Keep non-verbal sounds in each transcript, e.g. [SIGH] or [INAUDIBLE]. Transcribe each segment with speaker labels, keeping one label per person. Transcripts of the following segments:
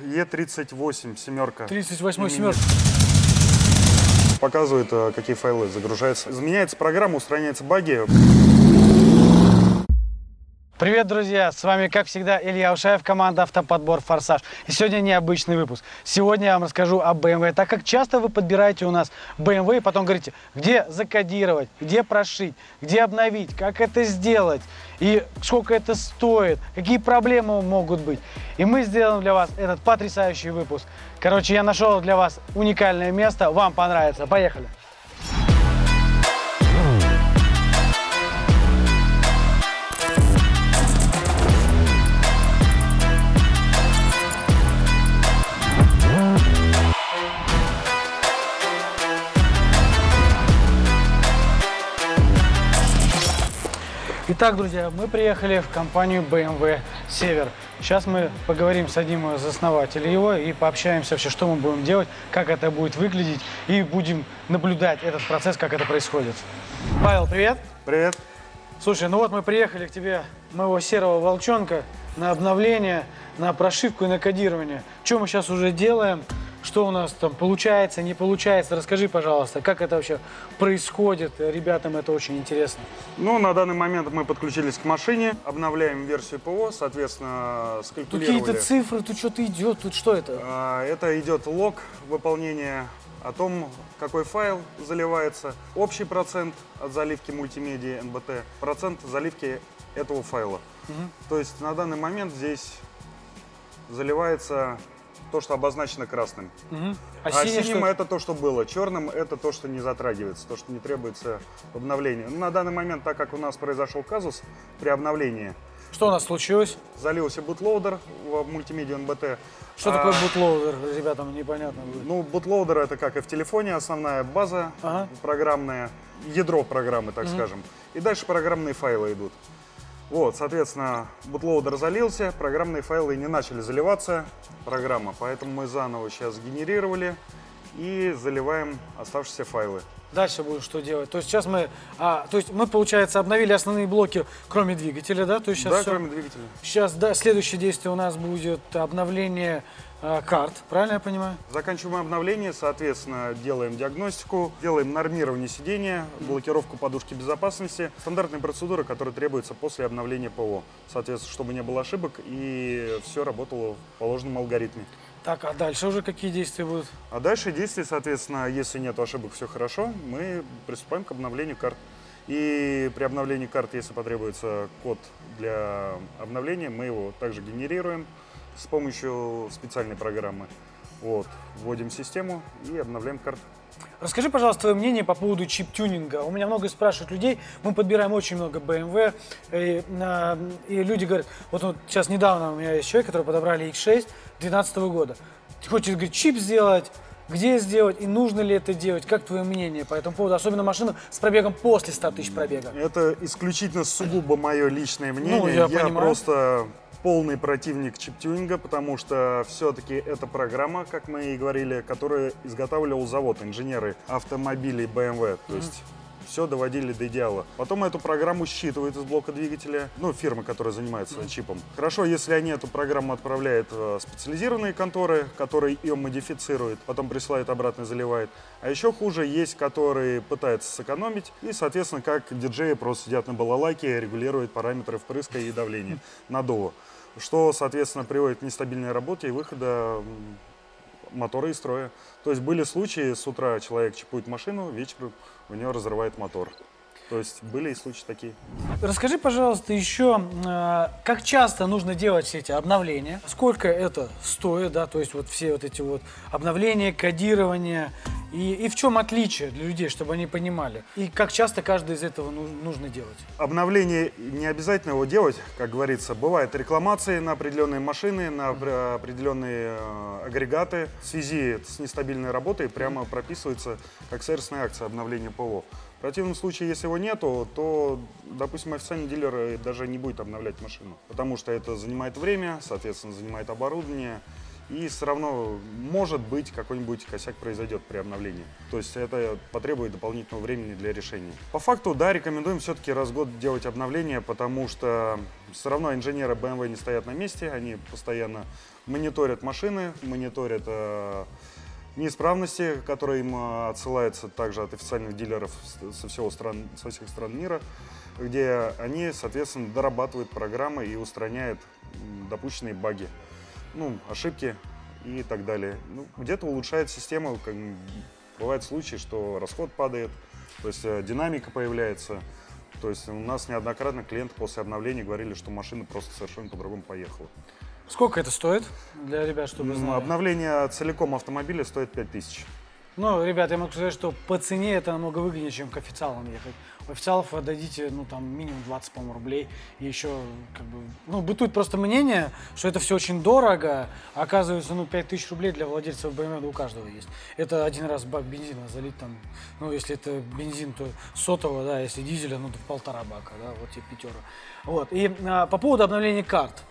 Speaker 1: Е38 семерка.
Speaker 2: 38 семерка.
Speaker 1: Показывает, э, какие файлы загружаются. Изменяется программа, устраняются баги.
Speaker 2: Привет, друзья! С вами, как всегда, Илья Ушаев, команда «Автоподбор Форсаж». И сегодня необычный выпуск. Сегодня я вам расскажу о BMW, так как часто вы подбираете у нас BMW и потом говорите, где закодировать, где прошить, где обновить, как это сделать и сколько это стоит, какие проблемы могут быть. И мы сделаем для вас этот потрясающий выпуск. Короче, я нашел для вас уникальное место, вам понравится. Поехали! Итак, друзья, мы приехали в компанию BMW Север. Сейчас мы поговорим с одним из основателей его и пообщаемся вообще, что мы будем делать, как это будет выглядеть и будем наблюдать этот процесс, как это происходит. Павел, привет.
Speaker 1: Привет.
Speaker 2: Слушай, ну вот мы приехали к тебе, моего серого волчонка, на обновление, на прошивку и на кодирование. Что мы сейчас уже делаем? Что у нас там получается, не получается? Расскажи, пожалуйста, как это вообще происходит? Ребятам это очень интересно.
Speaker 1: Ну, на данный момент мы подключились к машине, обновляем версию ПО, соответственно,
Speaker 2: Тут
Speaker 1: скалькулировали.
Speaker 2: какие-то цифры, тут что-то идет, тут что это?
Speaker 1: А, Это идет лог выполнения о том, какой файл заливается, общий процент от заливки мультимедиа НБТ, процент заливки этого файла. То есть на данный момент здесь заливается то, что обозначено красным.
Speaker 2: Мгм.
Speaker 1: А,
Speaker 2: синий
Speaker 1: синим
Speaker 2: что?
Speaker 1: это то, что было. Черным это то, что не затрагивается, то, что не требуется обновления. Ну, на данный момент, так как у нас произошел казус при обновлении,
Speaker 2: Что у нас случилось?
Speaker 1: залился bootloader в мультимедиа NBT.
Speaker 2: Что
Speaker 1: А,
Speaker 2: такое bootloader? Ребятам непонятно будет.
Speaker 1: Ну, bootloader это как и в телефоне, основная база
Speaker 2: Ага.
Speaker 1: программная, ядро программы, так скажем. И дальше программные файлы идут. Вот, соответственно, bootloader залился, программные файлы не начали заливаться, программа, поэтому мы заново сейчас генерировали и заливаем оставшиеся файлы.
Speaker 2: Дальше будем что делать? То есть сейчас мы, а, то есть мы, получается, обновили основные блоки, кроме двигателя, да? То есть сейчас
Speaker 1: да,
Speaker 2: всё-
Speaker 1: кроме двигателя.
Speaker 2: Сейчас, да, следующее действие у нас будет обновление а, карт, правильно я понимаю?
Speaker 1: Заканчиваем обновление, соответственно, делаем диагностику, делаем нормирование сидения, блокировку подушки безопасности. Стандартные процедуры, которые требуются после обновления ПО. Соответственно, чтобы не было ошибок и все работало в положенном алгоритме.
Speaker 2: Так, а дальше уже какие действия будут?
Speaker 1: А дальше действия, соответственно, если нет ошибок, все хорошо, мы приступаем к обновлению карт. И при обновлении карт, если потребуется код для обновления, мы его также генерируем с помощью специальной программы. Вот, вводим систему и обновляем карты.
Speaker 2: Расскажи, пожалуйста, твое мнение по поводу чип-тюнинга. У меня много спрашивают людей, мы подбираем очень много BMW, и, а, и люди говорят, вот, вот сейчас недавно у меня есть человек, который подобрали X6 2012 года. Хочет, говорит, чип сделать, где сделать и нужно ли это делать? Как твое мнение по этому поводу? Особенно машина с пробегом после 100 тысяч пробега.
Speaker 1: Это исключительно сугубо мое личное мнение.
Speaker 2: Ну, я понимаю.
Speaker 1: просто полный противник чиптюнинга, потому что все-таки это программа, как мы и говорили, которую изготавливал завод, инженеры автомобилей BMW. То есть все доводили до идеала. Потом эту программу считывают из блока двигателя, ну, фирма, которая занимается чипом. Хорошо, если они эту программу отправляют в специализированные конторы, которые ее модифицируют, потом присылают обратно и заливают. А еще хуже, есть, которые пытаются сэкономить и, соответственно, как диджеи просто сидят на балалайке, регулируют параметры впрыска и давления надува. Что, соответственно, приводит к нестабильной работе и выхода мотора из строя. То есть были случаи, с утра человек чипует машину, вечером у него разрывает мотор. То есть были и случаи такие.
Speaker 2: Расскажи, пожалуйста, еще, э, как часто нужно делать все эти обновления, сколько это стоит, да, то есть вот все вот эти вот обновления, кодирование, и, и в чем отличие для людей, чтобы они понимали, и как часто каждый из этого ну- нужно делать.
Speaker 1: Обновление не обязательно его делать, как говорится. Бывают рекламации на определенные машины, на опре- определенные э, агрегаты. В связи с нестабильной работой прямо прописывается как сервисная акция обновления ПО. В противном случае, если его нету, то, допустим, официальный дилер даже не будет обновлять машину, потому что это занимает время, соответственно, занимает оборудование, и все равно, может быть, какой-нибудь косяк произойдет при обновлении. То есть это потребует дополнительного времени для решения. По факту, да, рекомендуем все-таки раз в год делать обновления, потому что все равно инженеры BMW не стоят на месте, они постоянно мониторят машины, мониторят э, неисправности, которые им э, отсылаются также от официальных дилеров со, всего стран, со всех стран мира, где они, соответственно, дорабатывают программы и устраняют допущенные баги, ну, ошибки и так далее. Ну, где-то улучшает систему, как, бывают случаи, что расход падает, то есть э, динамика появляется. То есть у нас неоднократно клиенты после обновления говорили, что машина просто совершенно по-другому поехала.
Speaker 2: Сколько это стоит для ребят, чтобы знали?
Speaker 1: Обновление целиком автомобиля стоит 5000.
Speaker 2: Ну, ребят, я могу сказать, что по цене это намного выгоднее, чем к официалам ехать. У официалов вы отдадите, ну, там, минимум 20, по-моему, рублей. И еще, как бы, ну, бытует просто мнение, что это все очень дорого. А оказывается, ну, 5000 рублей для владельцев BMW у каждого есть. Это один раз бак бензина залить там, ну, если это бензин, то сотого, да, если дизеля, ну, то полтора бака, да, вот тебе пятера. Вот. И а, по поводу обновления карт.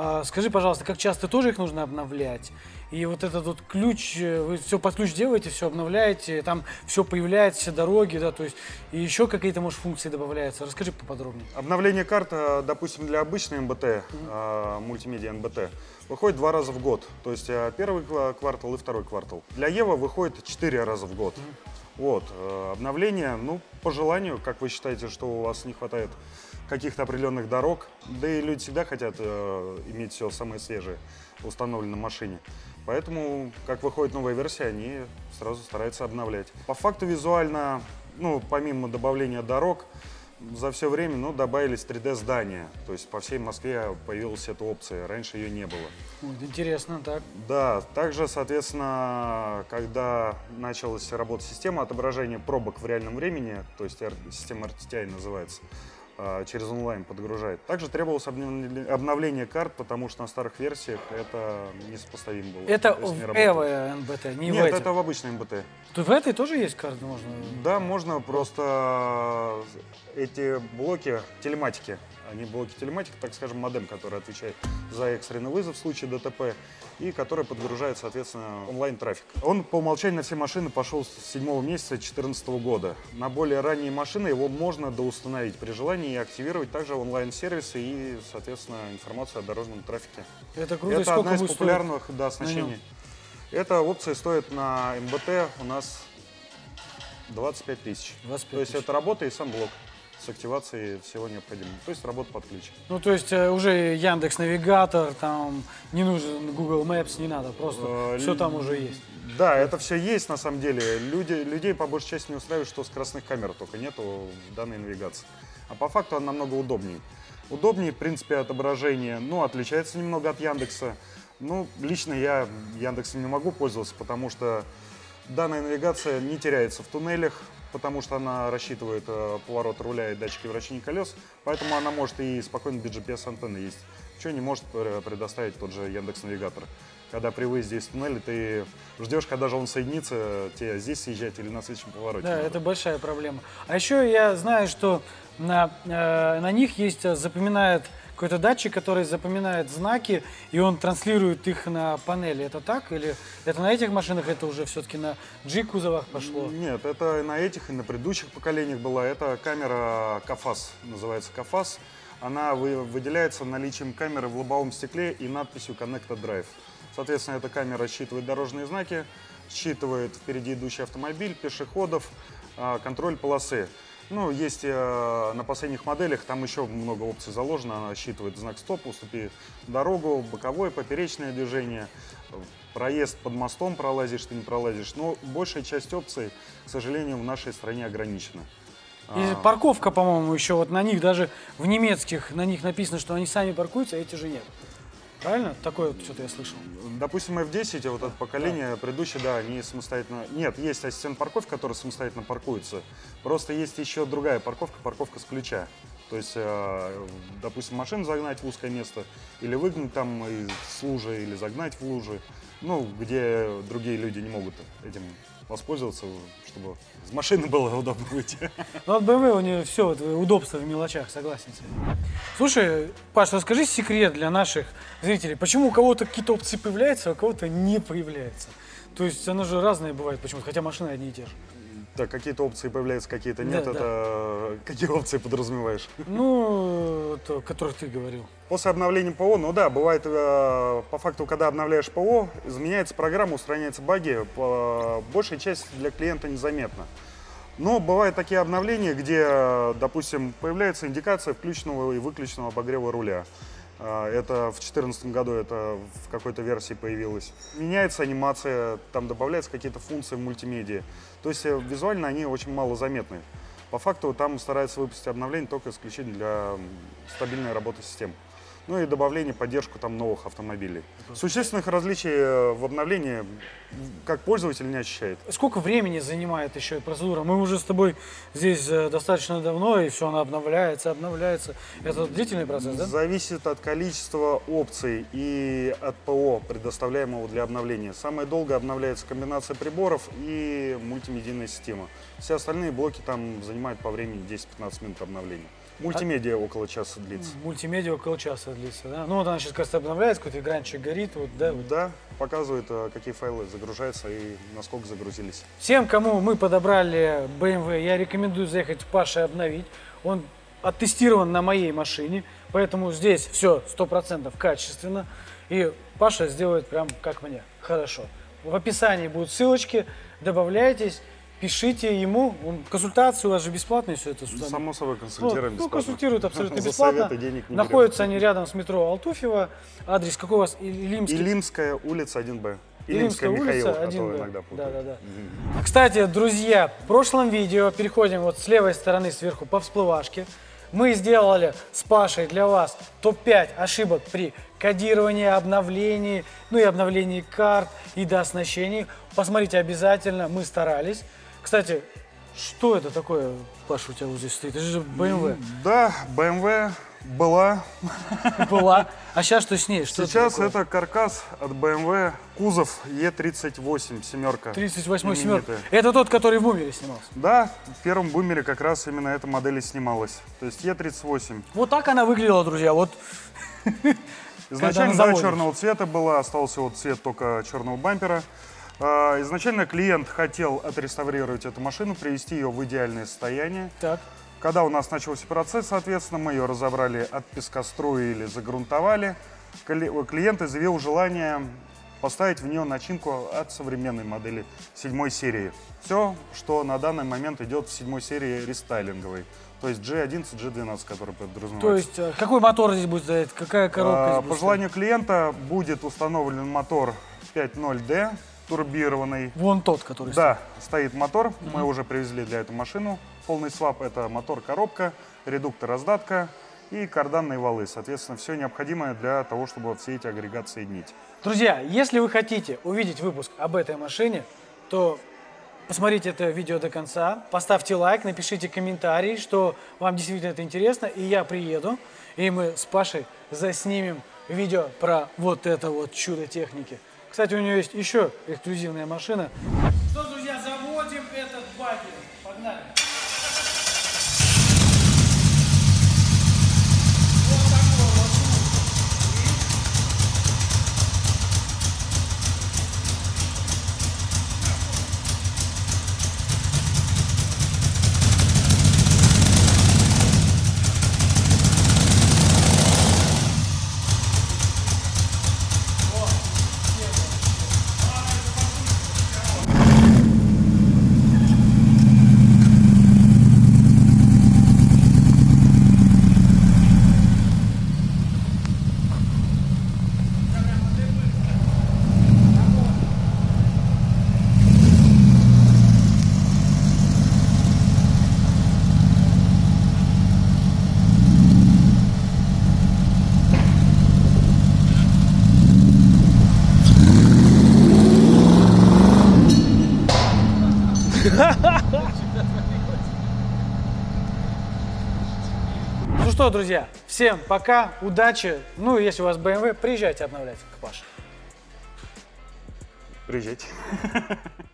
Speaker 2: А, Скажи, пожалуйста, как часто тоже их нужно обновлять? И вот этот вот ключ, э, вы все под ключ делаете, все обновляете, там все появляется, все дороги, да, то есть и еще какие-то, может, функции добавляются. Расскажи поподробнее.
Speaker 1: Обновление карт, э, допустим, для обычной МБТ, э, мультимедиа МБТ, выходит два раза в год. То есть э, первый ква- квартал и второй квартал. Для Ева выходит четыре раза в год. Вот. Обновление, ну, по желанию, как вы считаете, что у вас не хватает каких-то определенных дорог. Да и люди всегда хотят э, иметь все самое свежее установлено на машине. Поэтому, как выходит новая версия, они сразу стараются обновлять. По факту визуально, ну, помимо добавления дорог, за все время ну, добавились 3D-здания. То есть по всей Москве появилась эта опция. Раньше ее не было.
Speaker 2: Вот, интересно, так.
Speaker 1: Да, также, соответственно, когда началась работа системы отображения пробок в реальном времени, то есть система RTTI называется, через онлайн подгружает. Также требовалось обновление карт, потому что на старых версиях это несопоставимо было.
Speaker 2: Это
Speaker 1: То
Speaker 2: в. Эво НБТ, не в
Speaker 1: Нет,
Speaker 2: этих.
Speaker 1: это в обычной МБТ.
Speaker 2: Тут в этой тоже есть карты можно?
Speaker 1: Да, можно просто эти блоки телематики, они блоки телематики, так скажем, модем, который отвечает за экстренный вызов в случае ДТП и который подгружает, соответственно, онлайн-трафик. Он по умолчанию на все машины пошел с 7 месяца 2014 года. На более ранние машины его можно доустановить при желании и активировать также онлайн-сервисы и, соответственно, информацию о дорожном трафике.
Speaker 2: Это круто.
Speaker 1: Это одна из популярных да, оснащений. Эта опция стоит на МБТ у нас 25 тысяч.
Speaker 2: 25
Speaker 1: То есть это работа и сам блок с активацией всего необходимого. То есть работа под ключ.
Speaker 2: Ну, то есть э, уже Яндекс Навигатор, там не нужен Google Maps, не надо, просто
Speaker 1: Э,
Speaker 2: все там уже есть.
Speaker 1: Да, это все есть на самом деле. Люди, людей по большей части не устраивает, что скоростных камер только нету в данной навигации. А по факту она намного удобнее. Удобнее, в принципе, отображение, ну, отличается немного от Яндекса. Ну, лично я Яндексом не могу пользоваться, потому что данная навигация не теряется в туннелях, потому что она рассчитывает э, поворот руля и датчики вращения колес, поэтому она может и спокойно без GPS-антенны есть. Что не может э, предоставить тот же Яндекс Навигатор. Когда при выезде из туннеля ты ждешь, когда же он соединится, тебе здесь съезжать или на следующем повороте.
Speaker 2: Да,
Speaker 1: надо.
Speaker 2: это большая проблема. А еще я знаю, что на, э, на них есть э, запоминает какой-то датчик, который запоминает знаки, и он транслирует их на панели. Это так? Или это на этих машинах, это уже все-таки на G-кузовах пошло?
Speaker 1: Нет, это на этих и на предыдущих поколениях была. Это камера КАФАС, называется КАФАС. Она вы- выделяется наличием камеры в лобовом стекле и надписью Connected Drive. Соответственно, эта камера считывает дорожные знаки, считывает впереди идущий автомобиль, пешеходов, а, контроль полосы. Ну, есть э, на последних моделях, там еще много опций заложено. Она считывает знак стоп, уступи дорогу, боковое, поперечное движение, проезд под мостом пролазишь, ты не пролазишь. Но большая часть опций, к сожалению, в нашей стране ограничена.
Speaker 2: И
Speaker 1: А,
Speaker 2: парковка, по-моему, еще вот на них, даже в немецких, на них написано, что они сами паркуются, а эти же нет. Правильно? Такое вот что-то я слышал.
Speaker 1: Допустим, F10, вот это поколение, предыдущее, да, они самостоятельно... Нет, есть ассистент парковки, который самостоятельно паркуется. Просто есть еще другая парковка, парковка с ключа. То есть, э, допустим, машину загнать в узкое место, или выгнать там из лужи, или загнать в лужи, ну, где другие люди не могут этим воспользоваться, чтобы из машины [LAUGHS] было удобно выйти.
Speaker 2: Ну, от BMW у нее все, вот, удобство в мелочах, согласен с. Слушай, Паш, расскажи секрет для наших зрителей. Почему у кого-то какие-то опции появляются, а у кого-то не появляются? То есть оно же разное бывает почему-то, хотя машины одни и те же.
Speaker 1: Да, какие-то опции появляются, какие-то нет.
Speaker 2: Да,
Speaker 1: это э, [LAUGHS] какие опции подразумеваешь?
Speaker 2: Ну, то, о которых ты говорил.
Speaker 1: После обновления ПО, ну да, бывает э, по факту, когда обновляешь ПО, изменяется программа, устраняются баги, по, большая часть для клиента незаметна. Но бывают такие обновления, где, э, допустим, появляется индикация включенного и выключенного обогрева руля. Э, Это в 2014 году это в какой-то версии появилось. Меняется анимация, там добавляются какие-то функции в мультимедиа. То есть э, визуально они очень мало заметны. По факту там стараются выпустить обновление только исключительно для стабильной работы систем. Ну и добавление, поддержку там новых автомобилей. Существенных различий э, в обновлении как пользователь не ощущает.
Speaker 2: Сколько времени занимает еще эта процедура? Мы уже с тобой здесь э, достаточно давно, и все, она обновляется, обновляется. Это длительный процесс, да?
Speaker 1: Зависит от количества опций и от ПО, предоставляемого для обновления. Самое долго обновляется комбинация приборов и мультимедийная система. Все остальные блоки там занимают по времени 10-15 минут обновления. Мультимедиа около часа длится.
Speaker 2: Мультимедиа около часа длится, да? Ну вот она сейчас, кажется, обновляется, какой-то экранчик горит, вот, да? вот.
Speaker 1: Да, показывает, э, какие файлы загружаются и насколько загрузились.
Speaker 2: Всем, кому мы подобрали BMW, я рекомендую заехать в Паше обновить. Он оттестирован на моей машине, поэтому здесь все 100% качественно. И Паша сделает прям как мне, хорошо. В описании будут ссылочки, добавляйтесь, пишите ему. Он, консультации у вас же бесплатные все это сюда.
Speaker 1: Само собой консультируем
Speaker 2: ну,
Speaker 1: бесплатно.
Speaker 2: консультируют абсолютно [LAUGHS] бесплатно.
Speaker 1: денег не
Speaker 2: Находятся они рядом с метро Алтуфьево. Адрес какой у вас? Илимский.
Speaker 1: Илимская улица 1Б.
Speaker 2: Илимская
Speaker 1: Михаил,
Speaker 2: улица,
Speaker 1: а то
Speaker 2: 1Б.
Speaker 1: иногда путаю.
Speaker 2: Да, да, да. Кстати, друзья, в прошлом видео, переходим вот с левой стороны сверху по всплывашке, мы сделали с Пашей для вас топ-5 ошибок при кодировании, обновлении, ну и обновлении карт и дооснащении. Посмотрите обязательно, мы старались. Кстати, что это такое, Паша, у тебя вот здесь стоит? Это же BMW
Speaker 1: Да, BMW была.
Speaker 2: была. А сейчас что с ней? Что
Speaker 1: Сейчас
Speaker 2: такое?
Speaker 1: это каркас от BMW, кузов E38, семерка.
Speaker 2: 38 семерка. Это тот, который в бумере снимался.
Speaker 1: Да, в первом бумере как раз именно эта модель и снималась. То есть E38.
Speaker 2: Вот так она выглядела, друзья. Вот
Speaker 1: Изначально,
Speaker 2: на
Speaker 1: да, черного цвета была, остался вот цвет только черного бампера. А, Изначально клиент хотел отреставрировать эту машину, привести ее в идеальное состояние.
Speaker 2: так.
Speaker 1: Когда у нас начался процесс, соответственно, мы ее разобрали от пескоструили, загрунтовали. Кли- Клиент изъявил желание поставить в нее начинку от современной модели седьмой серии. Все, что на данный момент идет в седьмой серии рестайлинговой. То есть G11, G12, который подразумевается.
Speaker 2: То есть, э, какой мотор здесь будет стоять? Какая коробка
Speaker 1: А,
Speaker 2: здесь
Speaker 1: По
Speaker 2: будет
Speaker 1: желанию клиента будет установлен мотор 5.0D турбированный.
Speaker 2: Вон тот, который
Speaker 1: Да, стоит мотор. Мы уже привезли для этой машину. Полный свап это мотор-коробка, редуктор раздатка и карданные валы. Соответственно, все необходимое для того, чтобы все эти агрегаты соединить.
Speaker 2: стоит. Друзья, если вы хотите увидеть выпуск об этой машине, то посмотрите это видео до конца, поставьте лайк, напишите комментарий, что вам действительно это интересно, и я приеду, и мы с Пашей заснимем видео про вот это вот чудо техники. Кстати, у нее есть еще эксклюзивная машина. Что, друзья, заводим этот багер. Погнали. Ну что, друзья, всем пока, удачи. Ну, если у вас BMW, приезжайте обновлять Паше.
Speaker 1: Приезжайте. [LAUGHS]